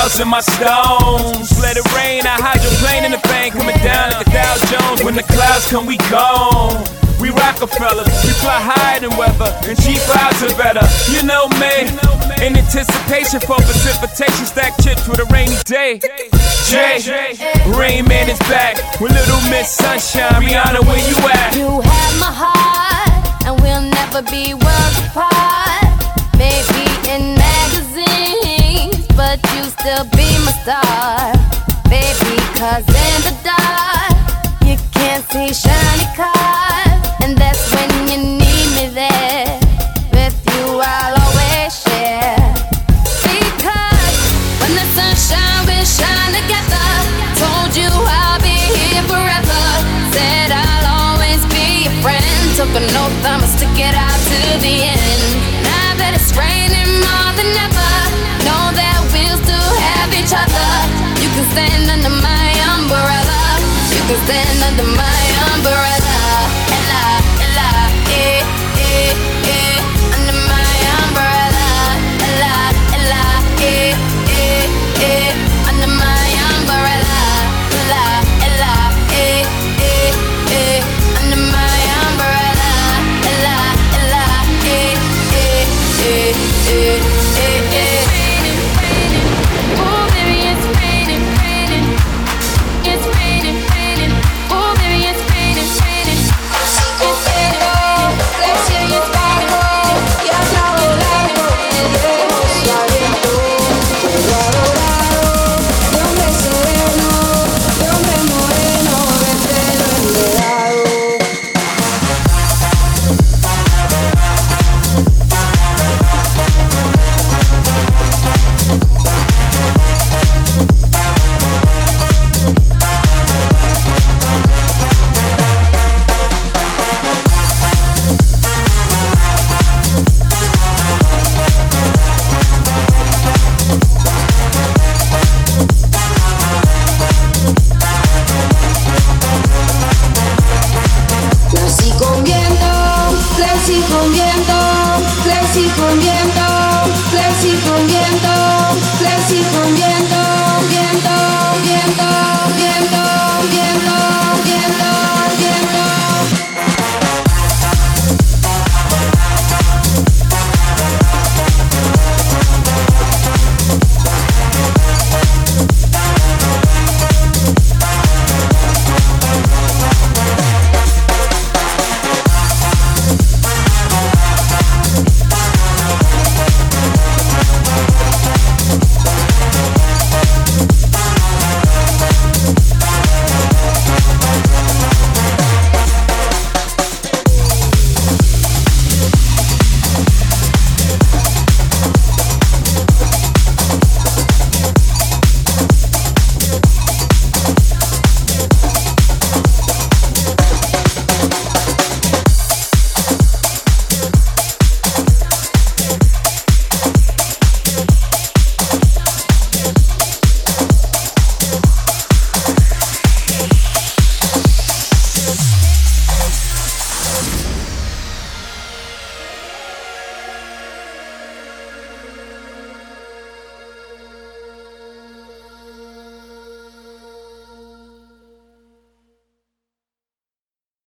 in my stones. Let it rain, I hydroplane in the bank, coming down like a Dow Jones. When the clouds come, we gone. We Rockefellers, we fly higher than weather, and G5's are better. You know me, in anticipation for precipitation, stack chips with a rainy day. Jay, Rain Man is back with Little Miss Sunshine. Rihanna, where you at? You have my heart, and we'll never be worlds apart. Still be my star. Baby, cause in the dark, you can't see shiny cars. And that's when you need me there. With you, I'll always share. Because when the sunshine, we shine together. Told you I'll be here forever. Said I'll always be your friend. Took an oath, I'ma stick it out to the end. My umbrella. viento, flexi con viento, flexi con viento, flexi con viento, viento, viento.